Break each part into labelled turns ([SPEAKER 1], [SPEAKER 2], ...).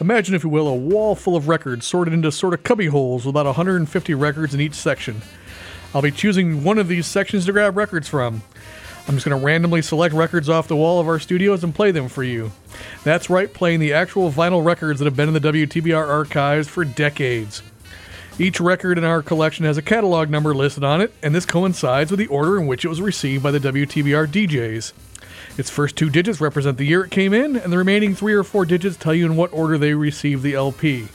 [SPEAKER 1] Imagine, if you will, a wall full of records sorted into sort of cubby holes with about 150 records in each section. I'll be choosing one of these sections to grab records from. I'm just going to randomly select records off the wall of our studios and play them for you. That's right, playing the actual vinyl records that have been in the WTBR archives for decades. Each record in our collection has a catalog number listed on it, and this coincides with the order in which it was received by the WTBR DJs. Its first two digits represent the year it came in, and the remaining three or four digits tell you in what order they received the LP.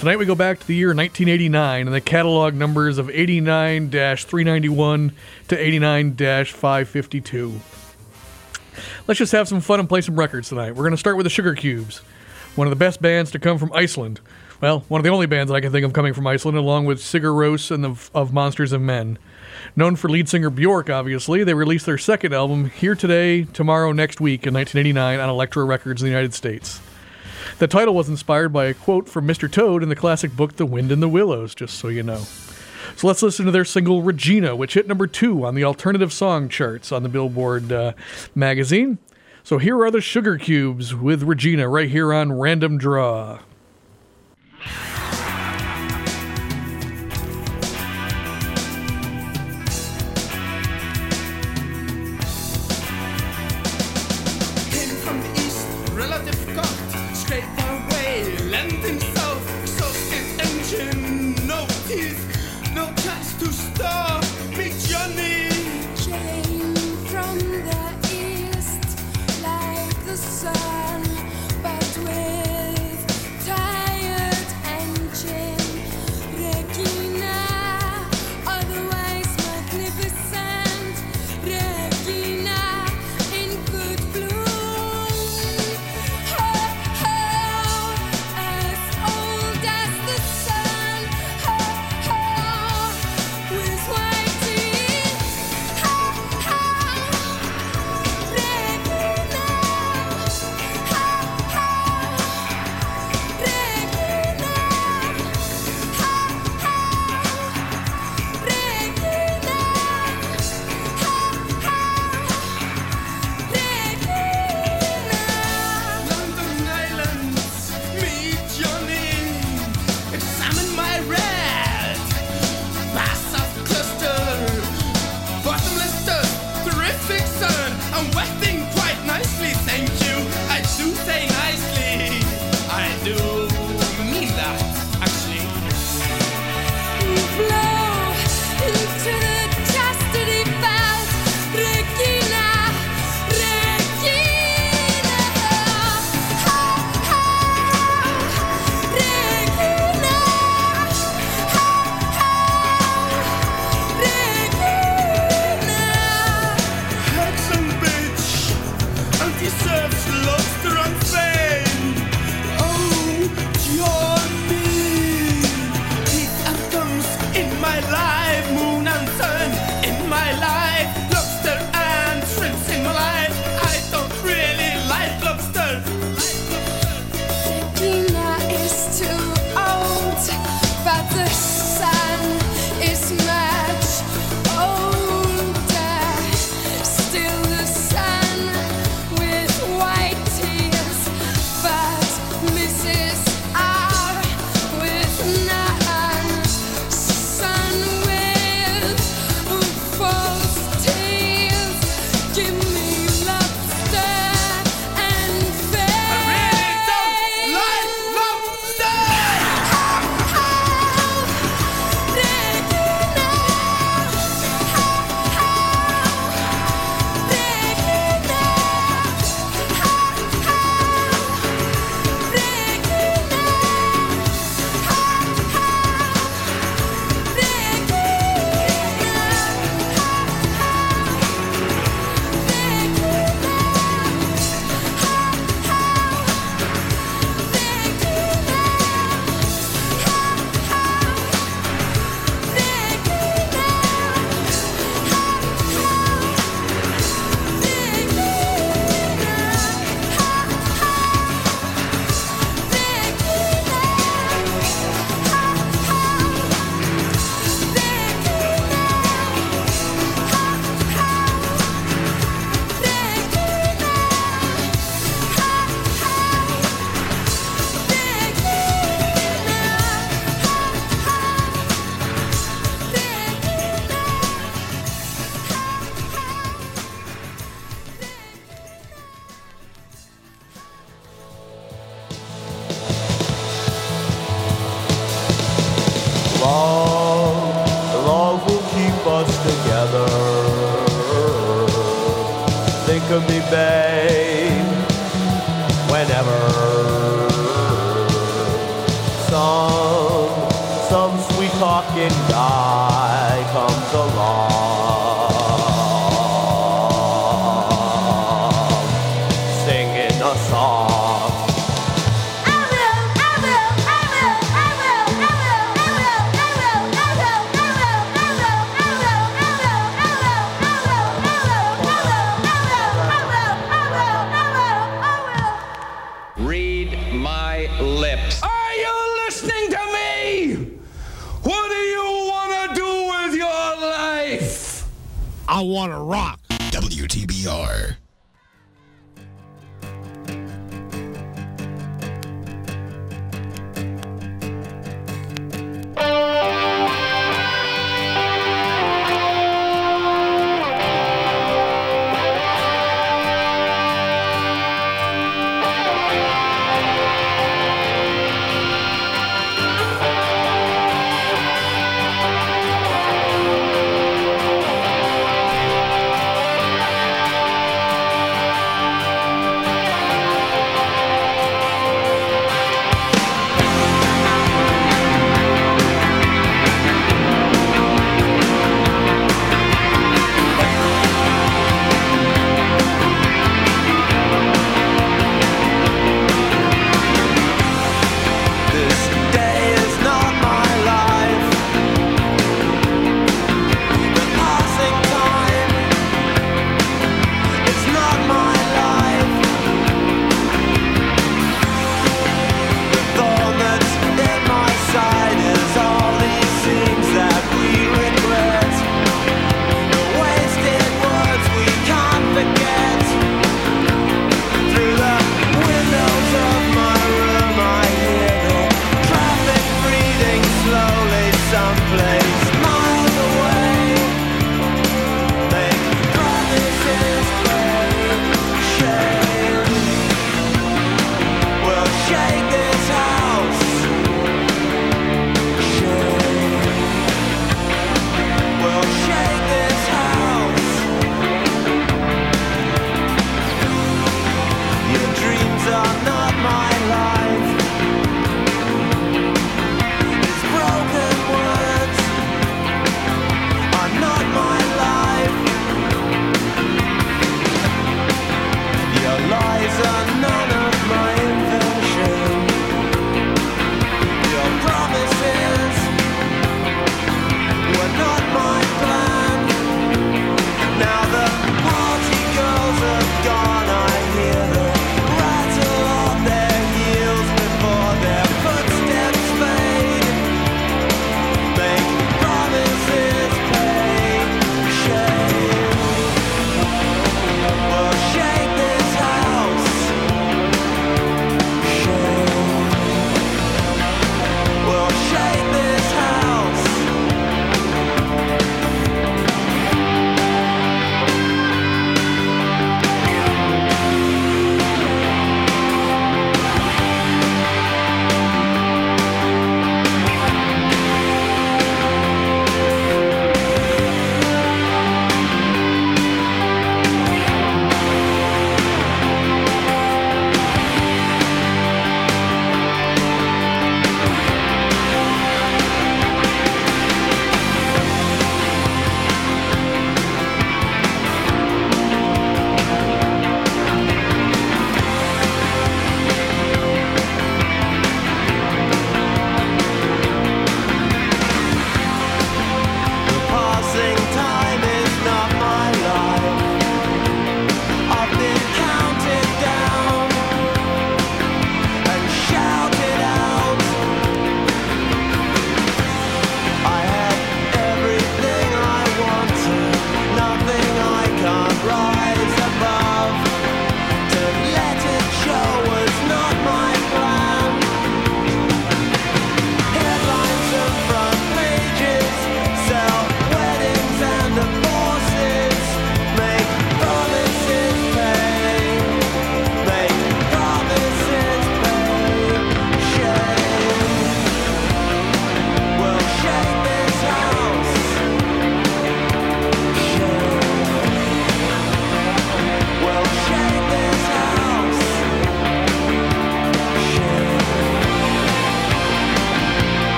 [SPEAKER 1] Tonight we go back to the year 1989 and the catalog numbers of 89 391 to 89 552. Let's just have some fun and play some records tonight. We're going to start with the Sugar Cubes, one of the best bands to come from Iceland. Well, one of the only bands that I can think of coming from Iceland, along with Sigur Rós and the, of Monsters of Men. Known for lead singer Bjork, obviously, they released their second album, Here Today, Tomorrow, Next Week, in 1989 on Elektra Records in the United States. The title was inspired by a quote from Mr. Toad in the classic book The Wind in the Willows, just so you know. So let's listen to their single Regina, which hit number two on the alternative song charts on the Billboard uh, magazine. So here are the Sugar Cubes with Regina right here on Random Draw.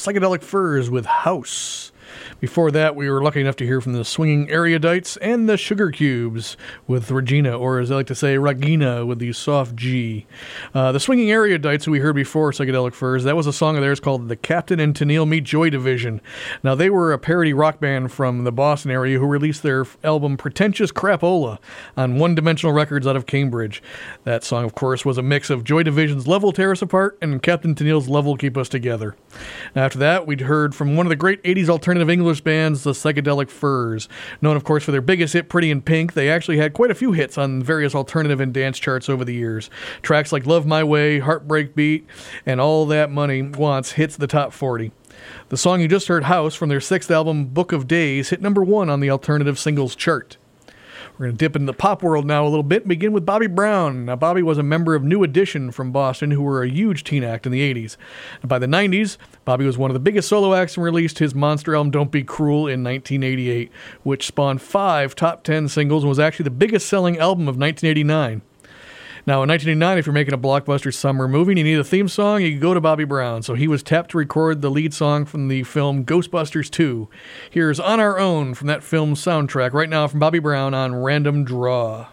[SPEAKER 1] Psychedelic Furs with House. Before that, we were lucky enough to hear from the Swinging Erudite's and the Sugar Cubes with Regina, or as I like to say, Regina with the soft G. Uh, the Swinging Erudites, who we heard before, Psychedelic Furs, that was a song of theirs called The Captain and Tennille Meet Joy Division. Now, they were a parody rock band from the Boston area who released their album Pretentious Crapola on One Dimensional Records out of Cambridge. That song, of course, was a mix of Joy Division's Love Will Tear Us Apart and Captain Tennille's Love Will Keep Us Together. After that, we'd heard from one of the great 80s alternative English bands, the Psychedelic Furs. Known, of course, for their biggest hit, Pretty in Pink, they actually had quite a few hits on various alternative and dance charts over the years. Tracks like Love My Way, Heartbreak Beat, and All That Money Wants hits the top 40. The song you just heard, House, from their sixth album, Book of Days, hit number one on the alternative singles chart. We're going to dip into the pop world now a little bit and begin with Bobby Brown. Now, Bobby was a member of New Edition from Boston, who were a huge teen act in the 80s. And by the 90s, Bobby was one of the biggest solo acts and released his monster album Don't Be Cruel in 1988, which spawned five top 10 singles and was actually the biggest selling album of 1989. Now, in 1989, if you're making a blockbuster summer movie and you need a theme song, you go to Bobby Brown. So he was tapped to record the lead song from the film Ghostbusters 2. Here's On Our Own from that film's soundtrack right now from Bobby Brown on Random Draw.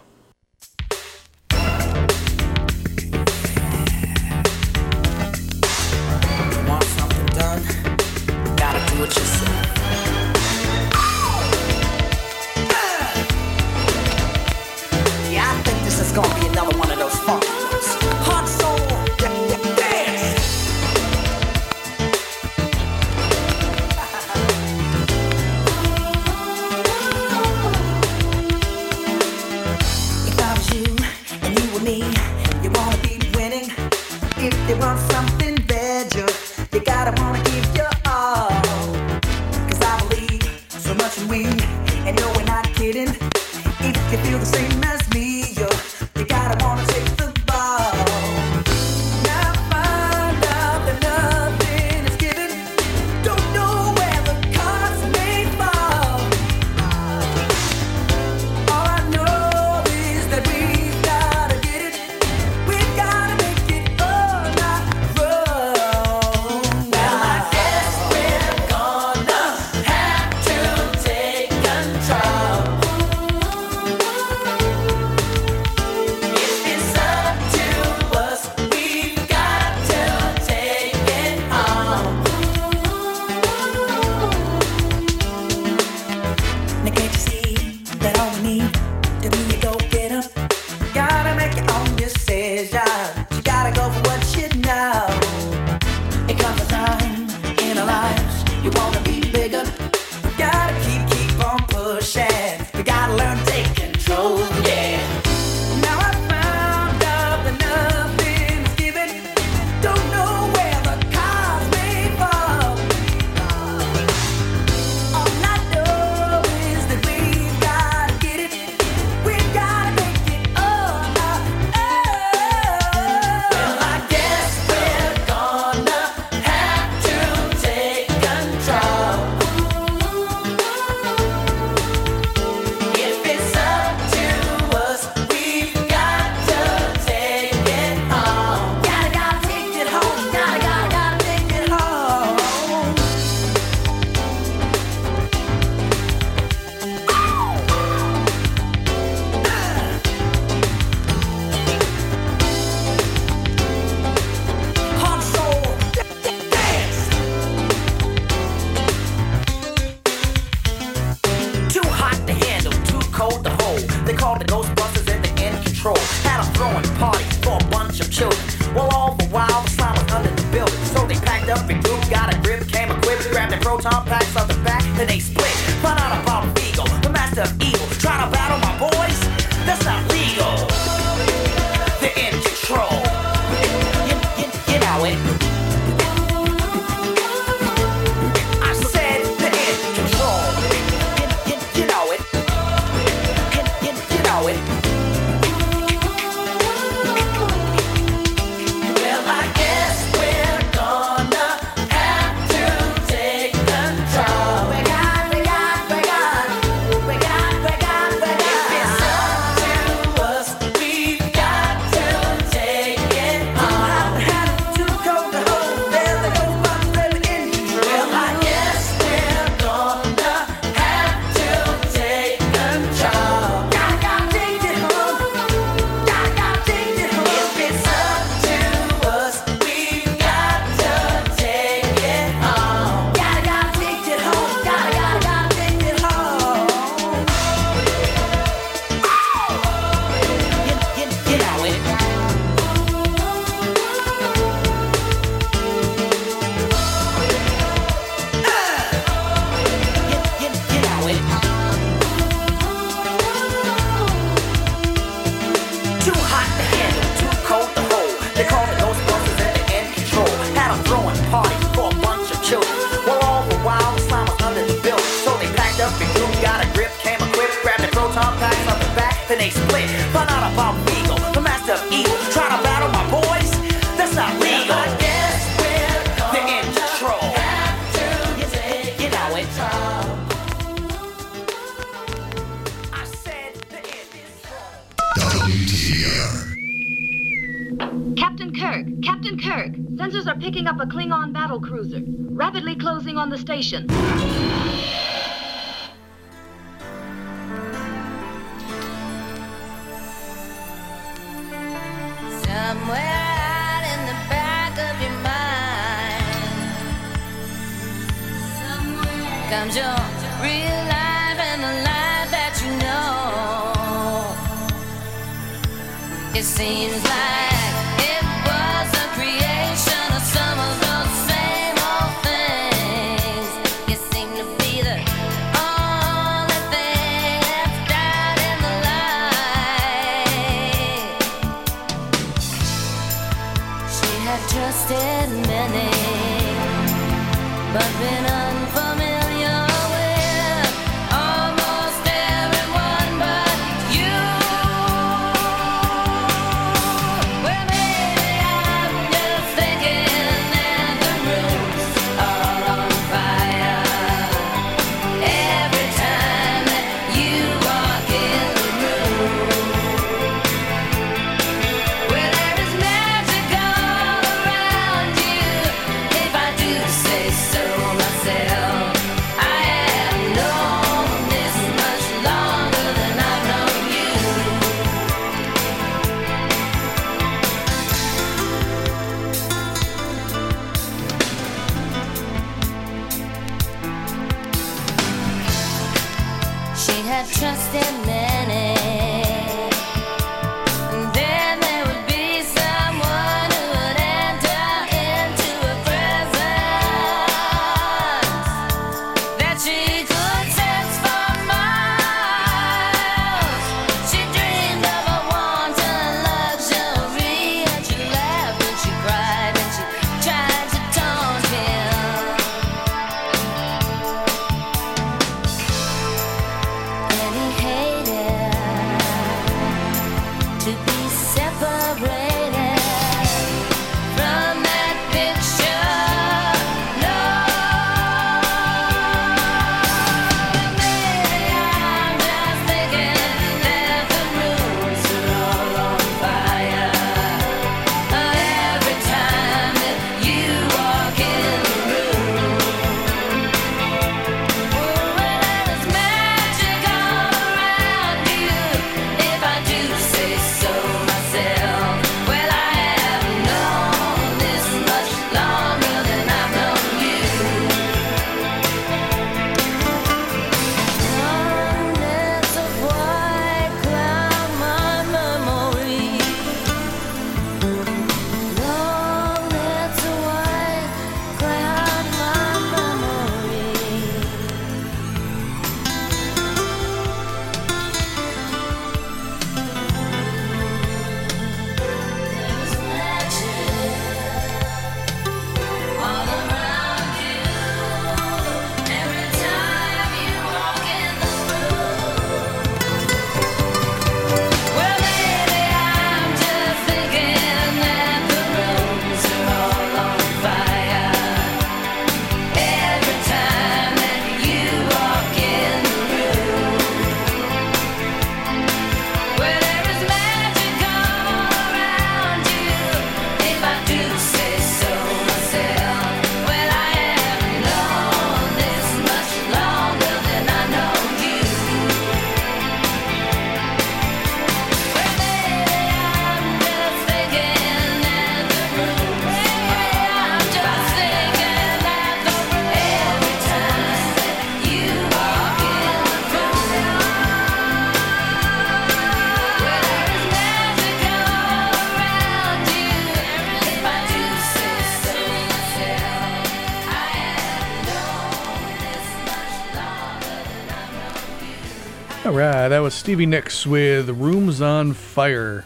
[SPEAKER 2] was
[SPEAKER 1] Stevie Nicks with Rooms on Fire.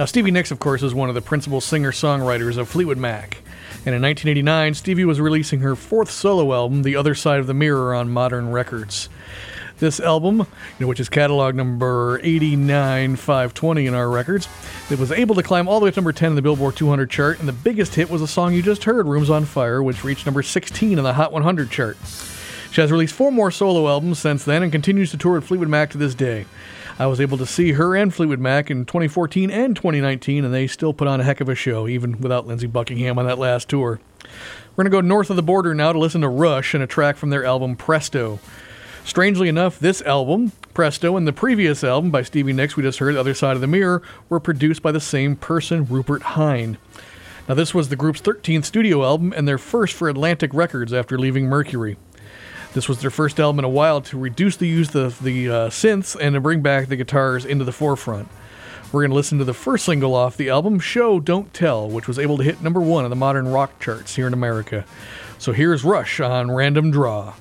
[SPEAKER 1] Now, Stevie Nicks, of course, is one of the principal singer songwriters of Fleetwood Mac. And in 1989, Stevie was releasing her fourth solo album, The Other Side of the Mirror, on Modern Records. This album, you know, which is catalog number 89520 in our records, it was able to climb all the way to number 10 in the Billboard 200 chart, and the biggest hit was the song you just heard, Rooms on Fire, which reached number 16 in the Hot 100 chart. She has released four more solo albums since then and continues to tour with Fleetwood Mac to this day. I was able to see her and Fleetwood Mac in 2014 and 2019, and they still put on a heck of a show, even without Lindsey Buckingham on that last tour. We're going to go north of the border now to listen to Rush and a track from their album Presto. Strangely enough, this album, Presto, and the previous album by Stevie Nicks we just heard, The Other Side of the Mirror, were produced by the same person, Rupert Hine. Now, this was the group's 13th studio album and their first for Atlantic Records after leaving Mercury. This was their first album in a while to reduce the use of the uh, synths and to bring back the guitars into the forefront. We're going to listen to the first single off the album, Show Don't Tell, which was able to hit number one on the modern rock charts here in America. So here's Rush on Random Draw.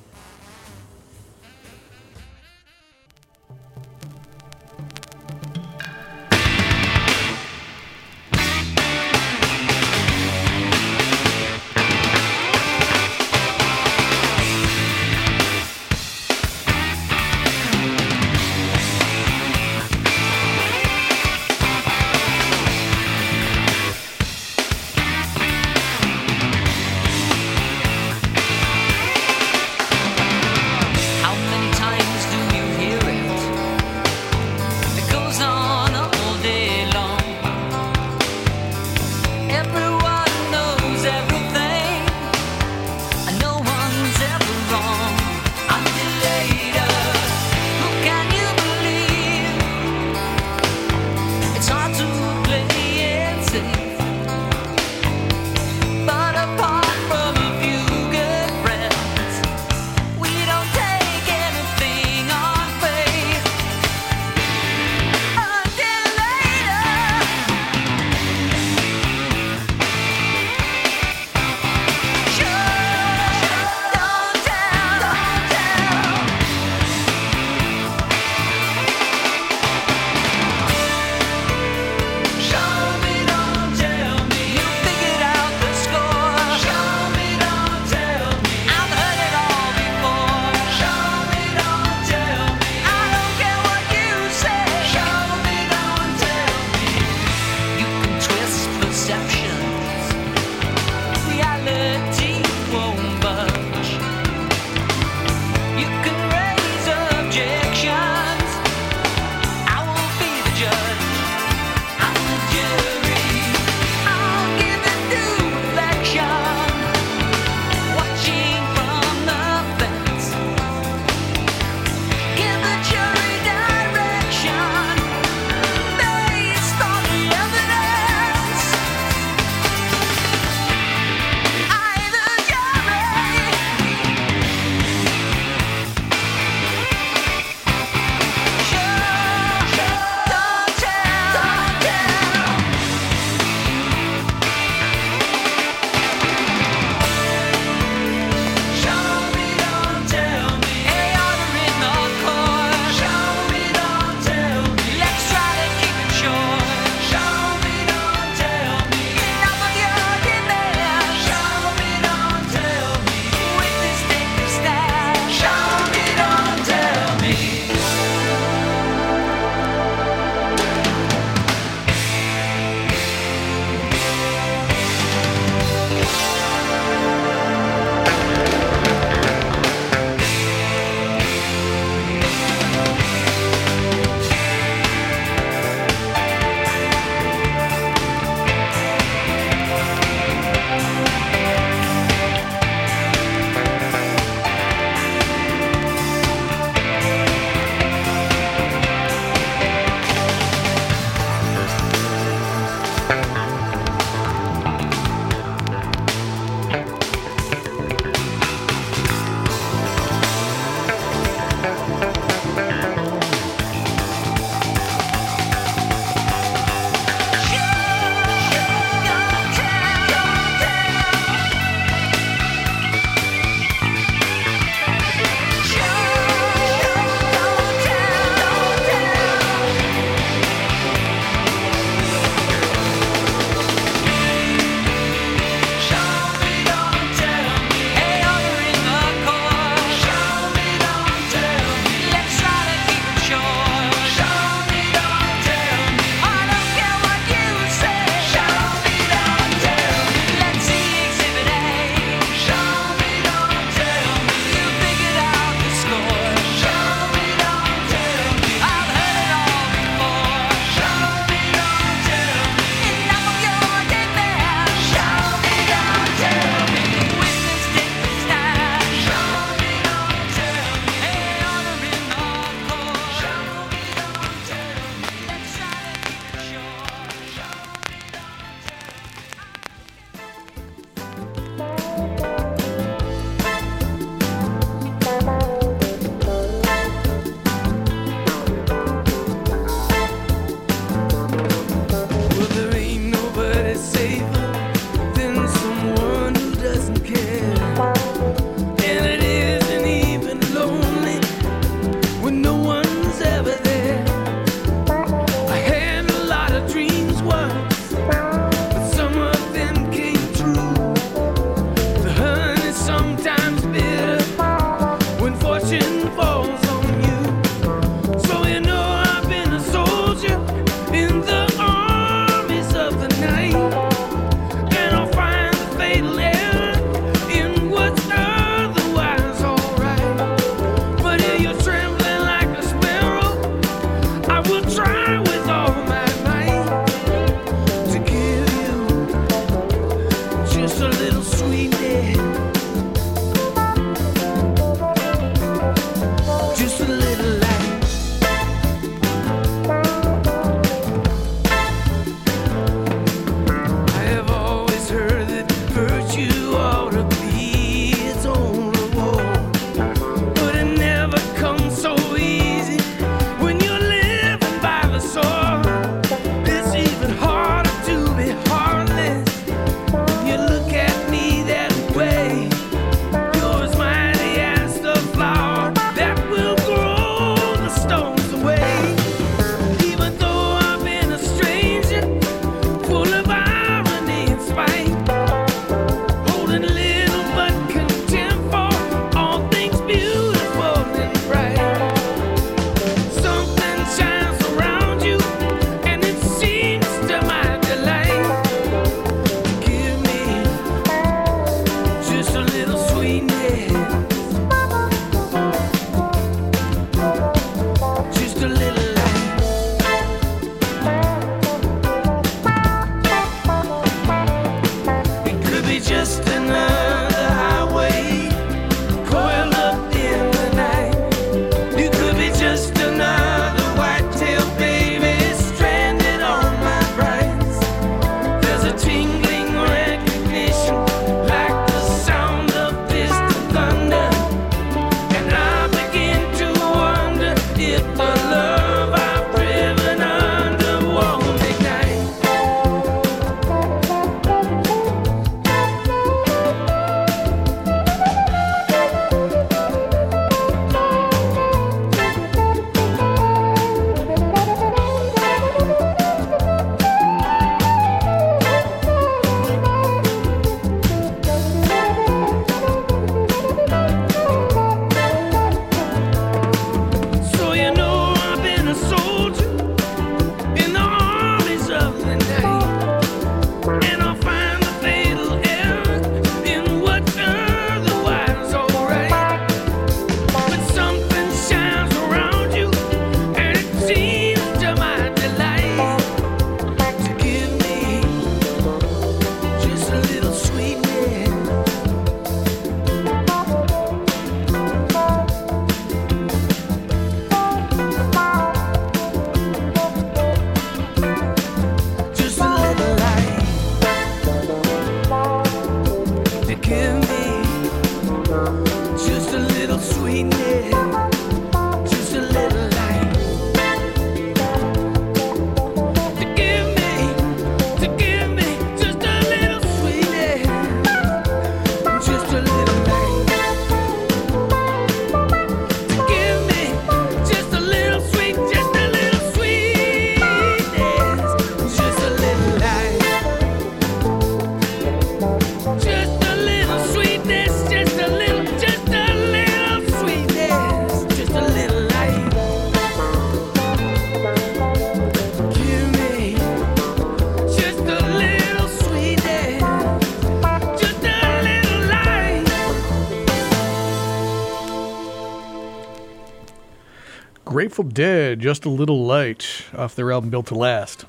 [SPEAKER 3] Just a Little Light,
[SPEAKER 1] off their album Built to Last.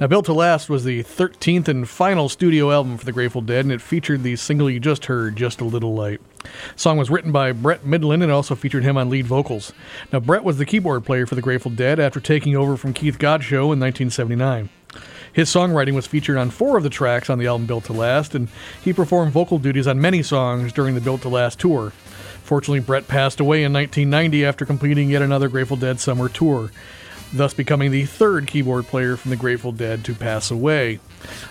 [SPEAKER 1] Now, Built to Last was the 13th and final studio album for the Grateful Dead, and it featured the single you just heard, Just a Little Light. The song was written by Brent Mydland and also featured him on lead vocals. Now, Brett was the keyboard player for the Grateful Dead after taking over from Keith Godchaux in 1979. His songwriting was featured on four of the tracks on the album Built to Last, and he performed vocal duties on many songs during the Built to Last tour. Fortunately, Brent passed away in 1990 after completing yet another Grateful Dead summer tour, thus becoming the third keyboard player from the Grateful Dead to pass away.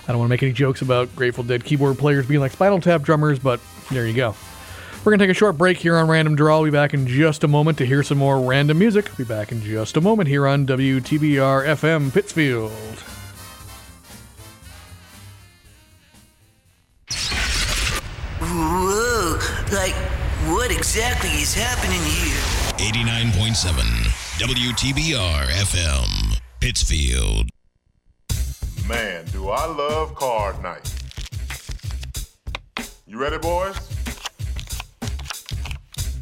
[SPEAKER 1] I don't want to make any jokes about Grateful Dead keyboard players being like Spinal Tap drummers, but there you go. We're going to take a short break here on Random Draw. I'll be back in just a moment to hear some more random music. Be back in just a moment here on WTBR FM Pittsfield.
[SPEAKER 4] Whoa, like, what exactly is happening here?
[SPEAKER 5] 89.7 WTBR FM, Pittsfield.
[SPEAKER 4] Man, do I love card night. You ready, boys?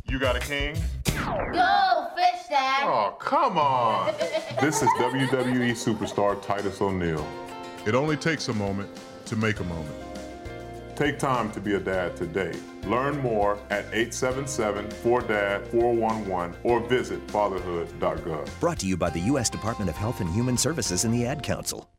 [SPEAKER 4] You got a king?
[SPEAKER 6] Go fish, Dad.
[SPEAKER 4] Oh, come on. this is WWE superstar Titus O'Neil. It only takes a moment to make a moment. Take time to be a dad today. Learn more at 877-4DAD-411 or visit fatherhood.gov.
[SPEAKER 7] Brought to you by the U.S. Department of Health and Human Services and the Ad Council.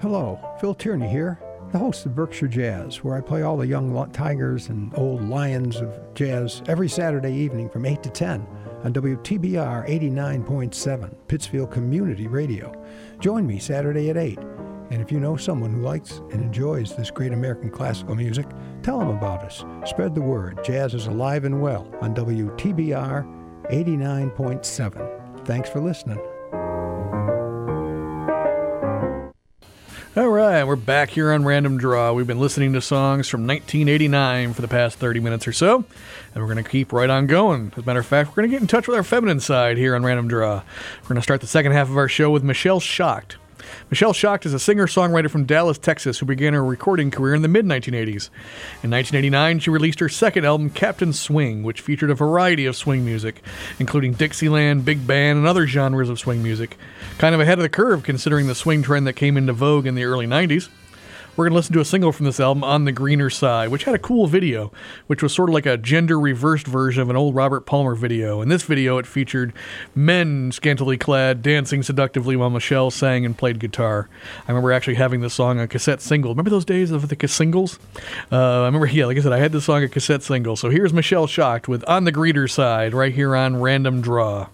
[SPEAKER 8] Hello, Phil Tierney here, the host of Berkshire Jazz, where I play all the young tigers and old lions of jazz every Saturday evening from 8 to 10 on WTBR 89.7, Pittsfield Community Radio. Join me Saturday at 8. And if you know someone who likes and enjoys this great American classical music, tell them about us. Spread the word. Jazz is alive and well on WTBR 89.7. Thanks for listening.
[SPEAKER 1] All right, we're back here on Random Draw. We've been listening to songs from 1989 for the past 30 minutes or so, and we're going to keep right on going. As a matter of fact, we're going to get in touch with our feminine side here on Random Draw. We're going to start the second half of our show with Michelle Shocked. Michelle Shocked is a singer songwriter from Dallas, Texas, who began her recording career in the mid 1980s. In 1989, she released her second album, Captain Swing, which featured a variety of swing music, including Dixieland, big band, and other genres of swing music. Kind of ahead of the curve considering the swing trend that came into vogue in the early 90s. We're going to listen to a single from this album, On the Greener Side, which had a cool video, which was sort of like a gender reversed version of an old Robert Palmer video. In this video, it featured men scantily clad dancing seductively while Michelle sang and played guitar. I remember actually having this song on cassette single. Remember those days of the singles? Uh, I remember, yeah, like I said, I had this song on cassette single. So here's Michelle Shocked with On the Greener Side right here on Random Draw.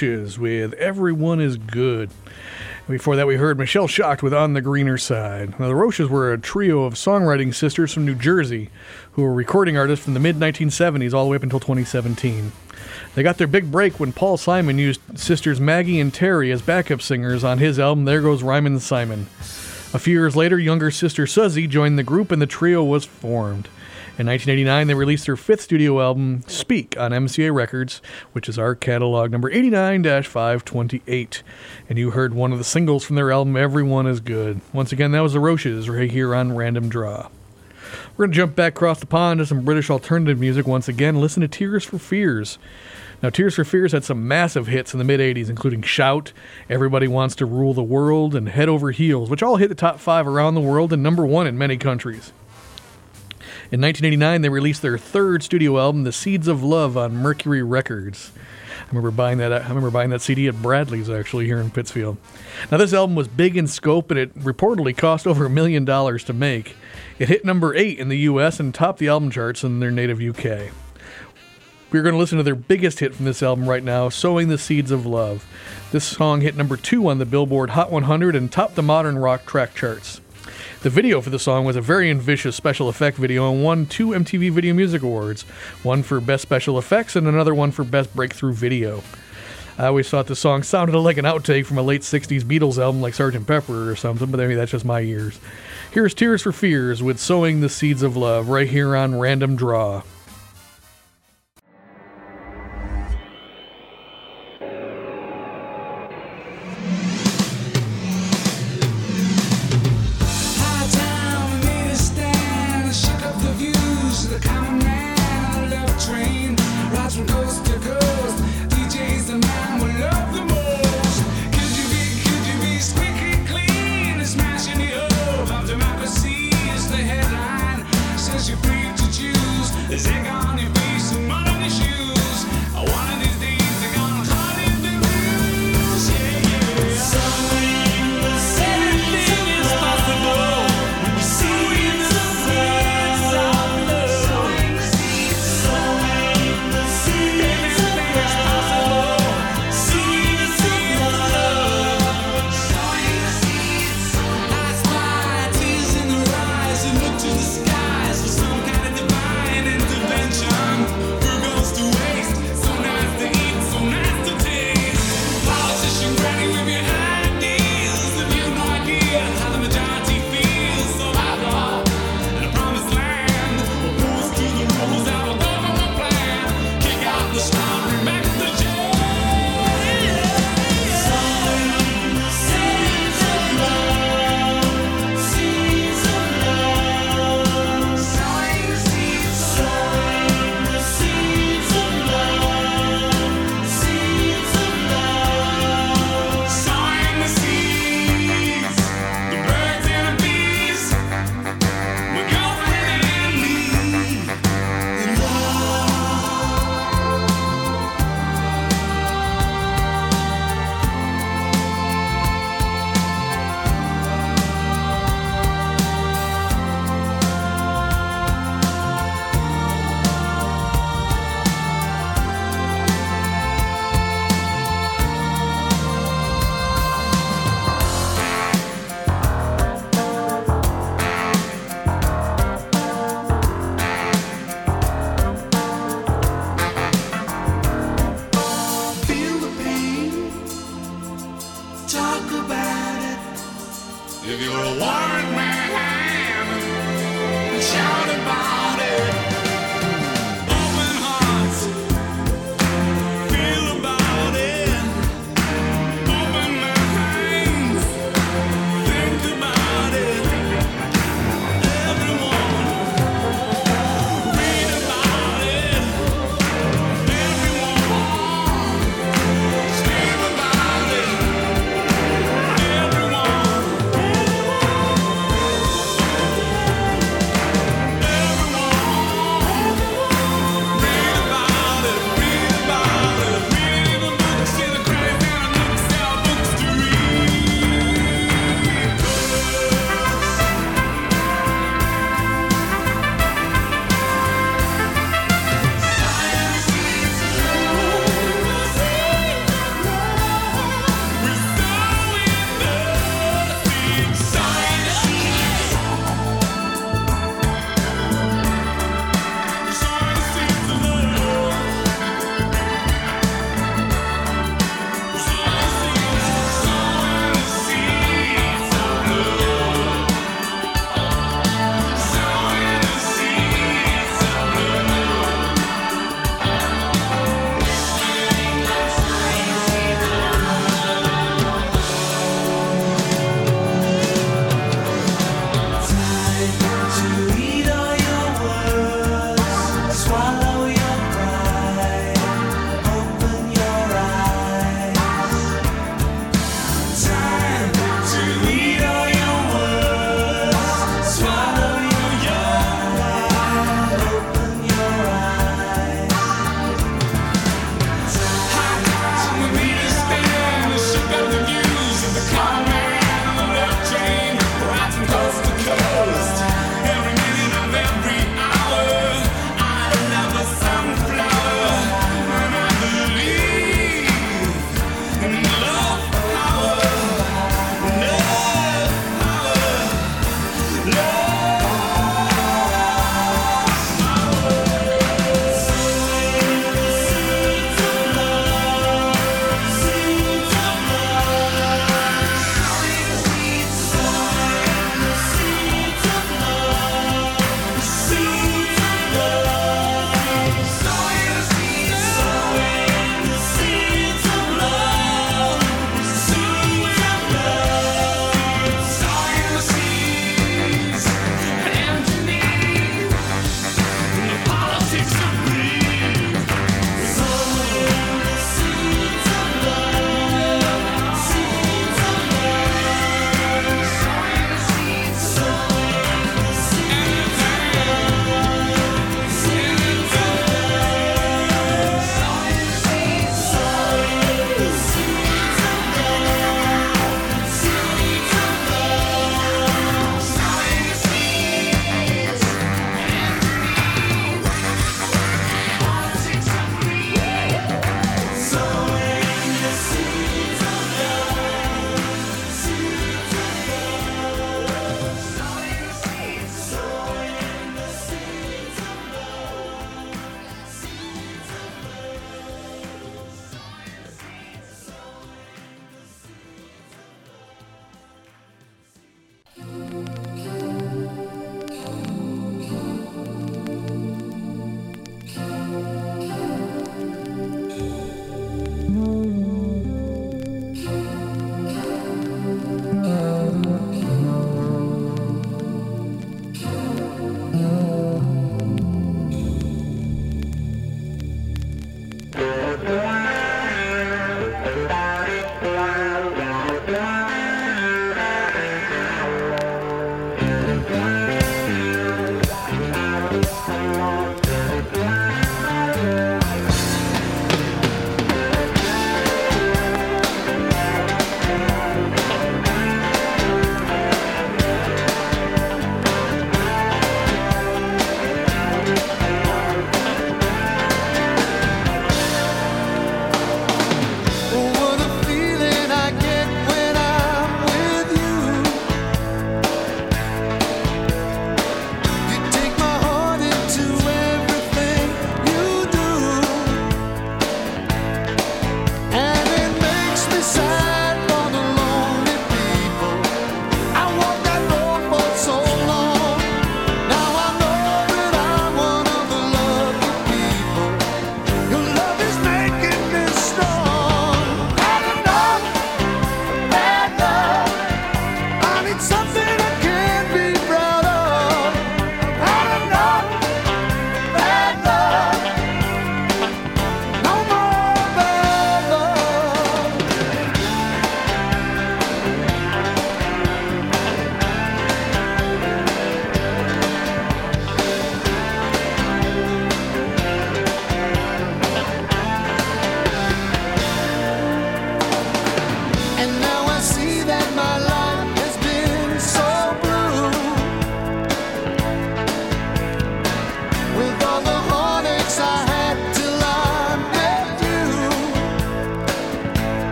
[SPEAKER 9] With Everyone is Good.
[SPEAKER 1] Before that, we heard Michelle Shocked with On the Greener Side. Now, the Roches were a trio of songwriting sisters from New Jersey who were recording artists from the mid 1970s all the way up until 2017. They got their big break when Paul Simon used sisters Maggie and Terre as backup singers on his album There Goes Rhymin' Simon. A few years later, younger sister Suzzy joined the group and the trio was formed. In 1989, they released their fifth studio album, Speak, on MCA Records, which is our catalog number 89 528. And you heard one of the singles from their album, Everyone is Good. Once again, that was the Roches right here on Random Draw. We're going to jump back across the pond to some British alternative music once again. Listen to Tears for Fears. Now, Tears for Fears had some massive hits in the mid 80s, including Shout, Everybody Wants to Rule the World, and Head Over Heels, which all hit the top five around the world and number one in many countries. In 1989, they released their third studio album, The Seeds of Love, on Mercury Records. I remember buying that. I remember buying that CD at Bradley's actually here in Pittsfield. Now this album was big in scope, and it reportedly cost over a million dollars to make. It hit number eight in the U.S. and topped the album charts in their native UK. We're going to listen to their biggest hit from this album right now, Sowing the Seeds of Love. This song hit number two on the Billboard Hot 100 and topped the modern rock track charts. The video for the song was a very ambitious special effect video and won two MTV Video Music Awards one for Best Special Effects and another one for Best Breakthrough Video. I always thought the song sounded like an outtake from a late 60s Beatles album like Sgt. Pepper or something, but maybe that's just my ears. Here's Tears for Fears with Sowing the Seeds of Love right here on Random Draw.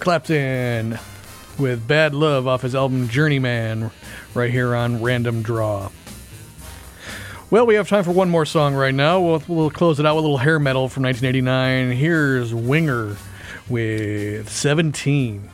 [SPEAKER 1] Clapton with Bad Love off his album Journeyman right here on Random Draw. Well, we have time for one more song right now. We'll, we'll close it out with a little hair metal from 1989. Here's Winger with 17.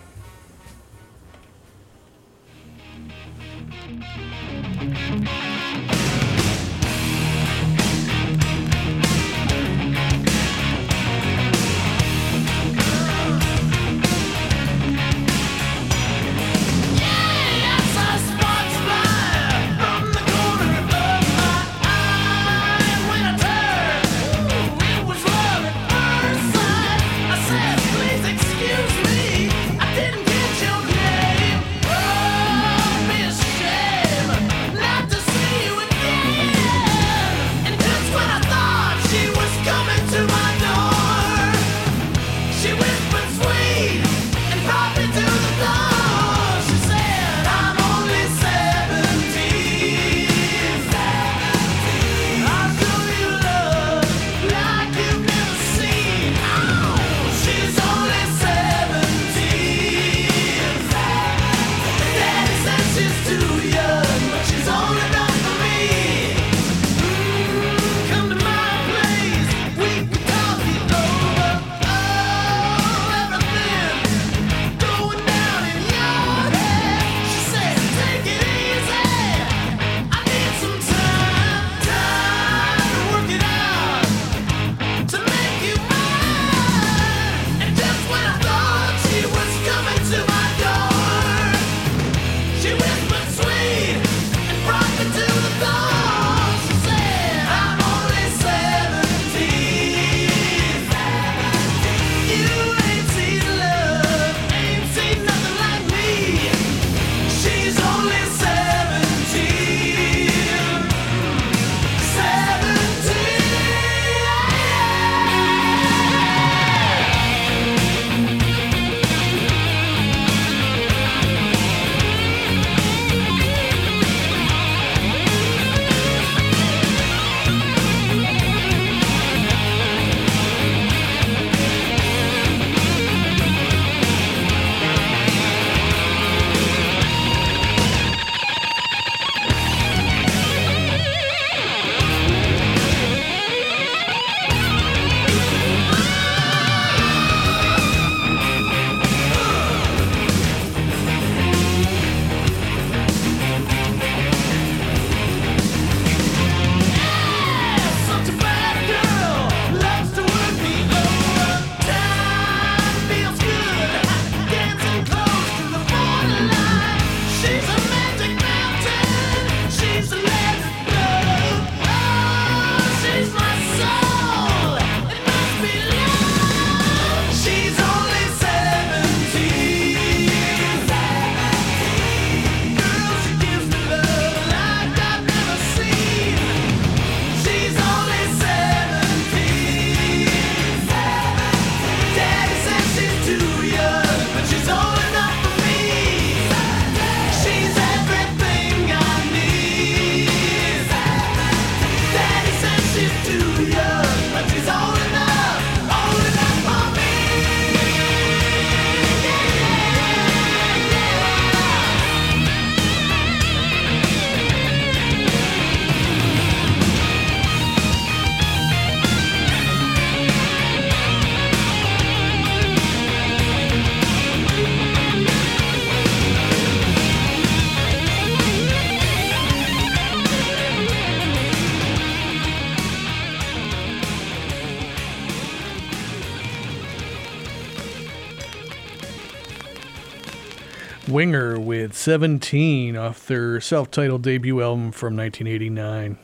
[SPEAKER 1] 17 off their self titled debut album from 1989.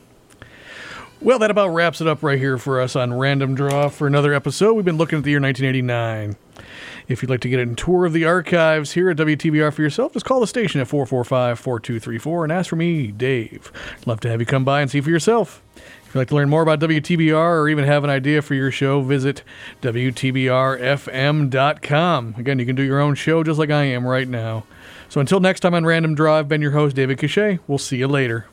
[SPEAKER 1] Well, that about wraps it up right here for us on Random Draw for another episode. We've been looking at the year 1989. If you'd like to get a tour of the archives here at WTBR for yourself, just call the station at 445 4234 and ask for me, Dave. Love to have you come by and see for yourself. If you'd like to learn more about WTBR or even have an idea for your show, visit WTBRFM.com. Again, you can do your own show just like I am right now. So until next time on Random Drive, been your host, David Cachet. We'll see you later.